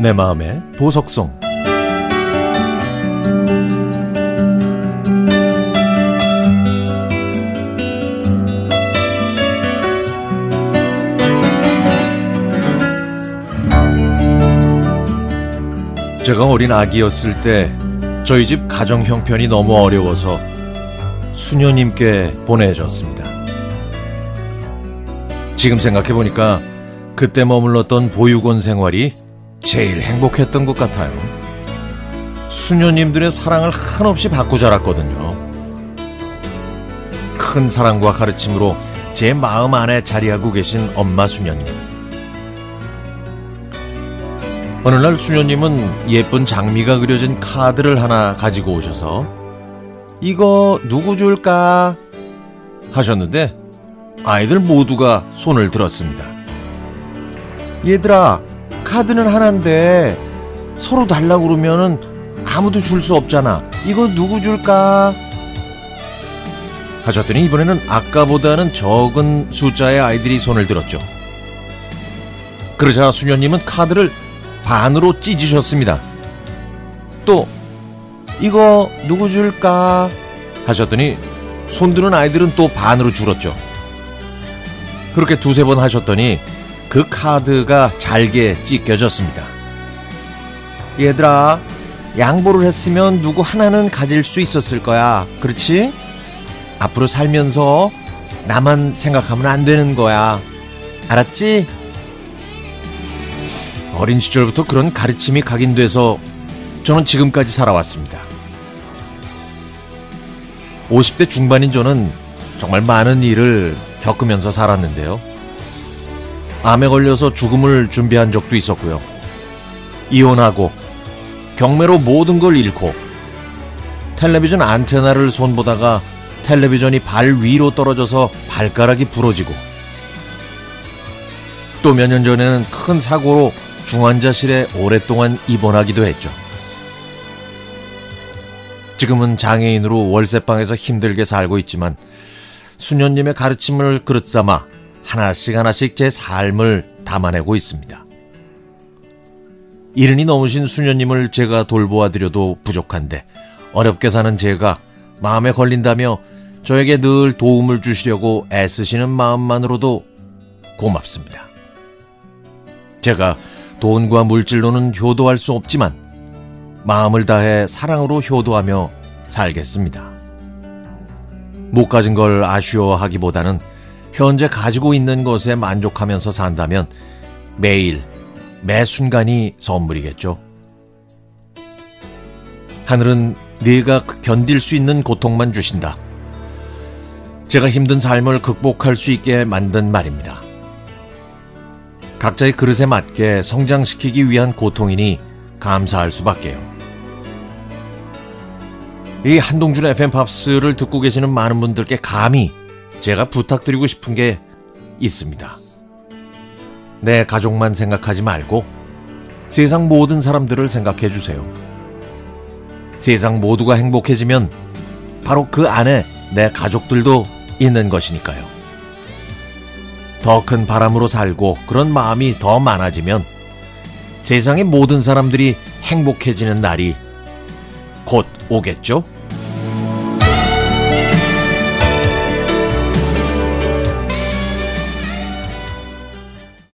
내 마음의 보석송 제가 어린 아기였을 때 저희 집 가정 형편이 너무 어려워서 수녀님께 보내줬습니다. 지금 생각해보니까 그때 머물렀던 보육원 생활이 제일 행복했던 것 같아요. 수녀님들의 사랑을 한없이 받고 자랐거든요. 큰 사랑과 가르침으로 제 마음 안에 자리하고 계신 엄마 수녀님. 어느 날 수녀님은 예쁜 장미가 그려진 카드를 하나 가지고 오셔서 이거 누구 줄까? 하셨는데 아이들 모두가 손을 들었습니다. 얘들아, 카드는 하나인데 서로 달라고 그러면은 아무도 줄 수 없잖아. 이거 누구 줄까? 하셨더니 이번에는 아까보다는 적은 숫자의 아이들이 손을 들었죠. 그러자 수녀님은 카드를 반으로 찢으셨습니다. 또 이거 누구 줄까 하셨더니 손드는 아이들은 또 반으로 줄었죠. 그렇게 두세 번 하셨더니 그 카드가 잘게 찢겨졌습니다. 얘들아, 양보를 했으면 누구 하나는 가질 수 있었을 거야. 그렇지? 앞으로 살면서 나만 생각하면 안 되는 거야. 알았지? 어린 시절부터 그런 가르침이 각인돼서 저는 지금까지 살아왔습니다. 50대 중반인 저는 정말 많은 일을 겪으면서 살았는데요. 암에 걸려서 죽음을 준비한 적도 있었고요. 이혼하고 경매로 모든 걸 잃고 텔레비전 안테나를 손보다가 텔레비전이 발 위로 떨어져서 발가락이 부러지고 또 몇 년 전에는 큰 사고로 중환자실에 오랫동안 입원하기도 했죠. 지금은 장애인으로 월세방에서 힘들게 살고 있지만 수녀님의 가르침을 그릇 삼아 하나씩 하나씩 제 삶을 담아내고 있습니다. 이른이 넘으신 수녀님을 제가 돌보아 드려도 부족한데 어렵게 사는 제가 마음에 걸린다며 저에게 늘 도움을 주시려고 애쓰시는 마음만으로도 고맙습니다. 제가 돈과 물질로는 효도할 수 없지만 마음을 다해 사랑으로 효도하며 살겠습니다. 못 가진 걸 아쉬워하기보다는 현재 가지고 있는 것에 만족하면서 산다면 매일, 매 순간이 선물이겠죠. 하늘은 네가 견딜 수 있는 고통만 주신다. 제가 힘든 삶을 극복할 수 있게 만든 말입니다. 각자의 그릇에 맞게 성장시키기 위한 고통이니 감사할 수밖에요. 이 한동준 FM 팝스를 듣고 계시는 많은 분들께 감히 제가 부탁드리고 싶은 게 있습니다. 내 가족만 생각하지 말고 세상 모든 사람들을 생각해 주세요. 세상 모두가 행복해지면 바로 그 안에 내 가족들도 있는 것이니까요. 더 큰 바람으로 살고 그런 마음이 더 많아지면 세상의 모든 사람들이 행복해지는 날이 곧 오겠죠?